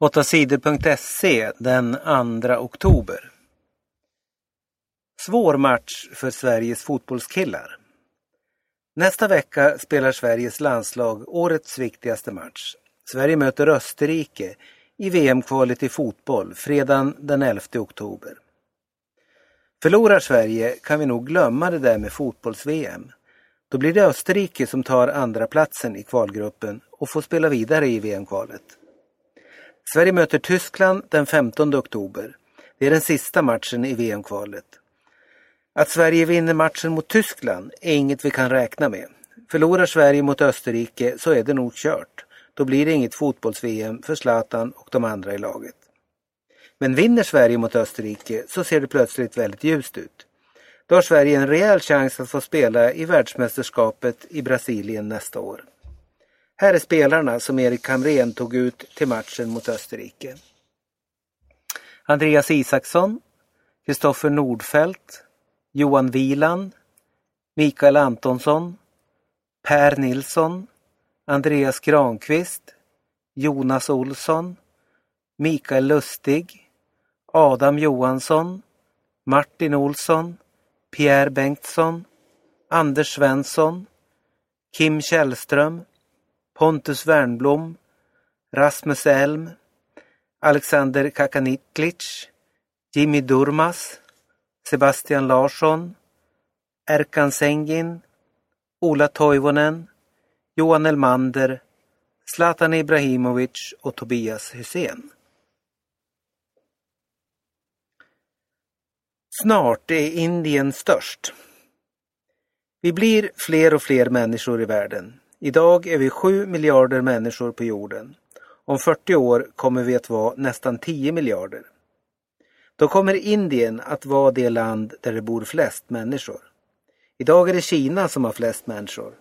8sidor.se den 2 oktober. Svår match för Sveriges fotbollskillar. Nästa vecka spelar Sveriges landslag årets viktigaste match. Sverige möter Österrike i VM-kvalet i fotboll fredagen den 11 oktober. Förlorar Sverige kan vi nog glömma det där med fotbolls-VM. Då blir det Österrike som tar andra platsen i kvalgruppen och får spela vidare i VM-kvalet. Sverige möter Tyskland den 15 oktober. Det är den sista matchen i VM-kvalet. Att Sverige vinner matchen mot Tyskland är inget vi kan räkna med. Förlorar Sverige mot Österrike så är det nog kört. Då blir det inget fotbolls-VM för Zlatan och de andra i laget. Men vinner Sverige mot Österrike så ser det plötsligt väldigt ljust ut. Då har Sverige en rejäl chans att få spela i världsmästerskapet i Brasilien nästa år. Här är spelarna som Erik Hamrén tog ut till matchen mot Österrike. Andreas Isaksson, Kristoffer Nordfeldt, Johan Wieland, Mikael Antonsson, Per Nilsson, Andreas Granqvist, Jonas Olsson, Mikael Lustig, Adam Johansson, Martin Olsson, Pierre Bengtsson, Anders Svensson, Kim Källström, Pontus Wernblom, Rasmus Elm, Alexander Kakaniklic, Jimmy Durmas, Sebastian Larsson, Erkan Sengin, Ola Toivonen, Johan Elmander, Zlatan Ibrahimovic och Tobias Hysén. Snart är Indien störst. Vi blir fler och fler människor i världen. Idag är vi 7 miljarder människor på jorden. Om 40 år kommer vi att vara nästan 10 miljarder. Då kommer Indien att vara det land där det bor flest människor. Idag är det Kina som har flest människor.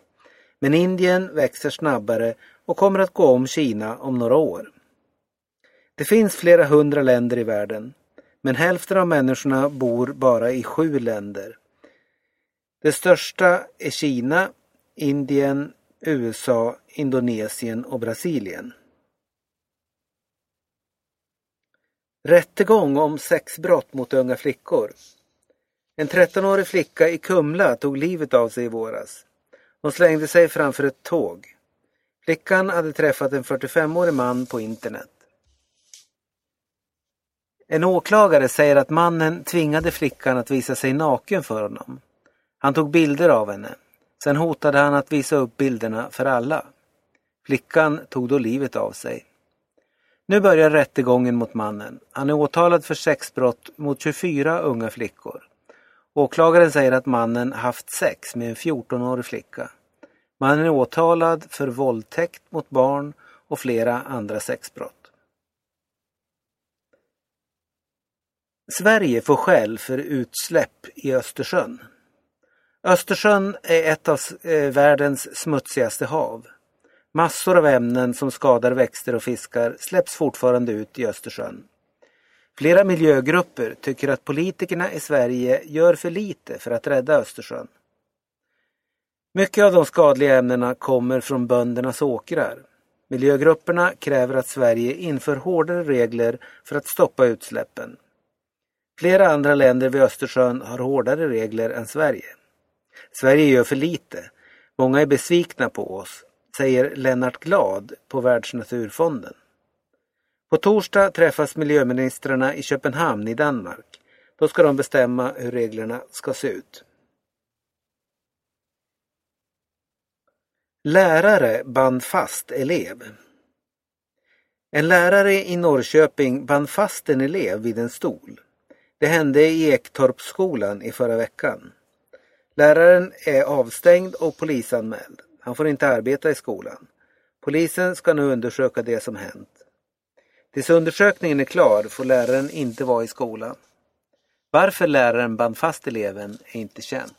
Men Indien växer snabbare och kommer att gå om Kina om några år. Det finns flera hundra länder i världen. Men hälften av människorna bor bara i sju länder. Det största är Kina, Indien, USA, Indonesien och Brasilien. Rättegång om sexbrott mot unga flickor. En 13-årig flicka i Kumla tog livet av sig i våras. Hon slängde sig framför ett tåg. Flickan hade träffat en 45-årig man på internet. En åklagare säger att mannen tvingade flickan att visa sig naken för honom. Han tog bilder av henne. Sen hotade han att visa upp bilderna för alla. Flickan tog då livet av sig. Nu börjar rättegången mot mannen. Han är åtalad för sexbrott mot 24 unga flickor. Åklagaren säger att mannen haft sex med en 14-årig flicka. Mannen är åtalad för våldtäkt mot barn och flera andra sexbrott. Sverige får skäll för utsläpp i Östersjön. Östersjön är ett av eh, världens smutsigaste hav. Massor av ämnen som skadar växter och fiskar släpps fortfarande ut i Östersjön. Flera miljögrupper tycker att politikerna i Sverige gör för lite för att rädda Östersjön. Mycket av de skadliga ämnena kommer från böndernas åkrar. Miljögrupperna kräver att Sverige inför hårdare regler för att stoppa utsläppen. Flera andra länder vid Östersjön har hårdare regler än Sverige. Sverige gör för lite. Många är besvikna på oss, säger Lennart Glad på Världsnaturfonden. På torsdag träffas miljöministrarna i Köpenhamn i Danmark. Då ska de bestämma hur reglerna ska se ut. Lärare band fast elev. En lärare i Norrköping band fast en elev vid en stol. Det hände i Ektorpsskolan i förra veckan. Läraren är avstängd och polisanmäld. Han får inte arbeta i skolan. Polisen ska nu undersöka det som hänt. Tills undersökningen är klar får läraren inte vara i skolan. Varför läraren band fast eleven är inte känt.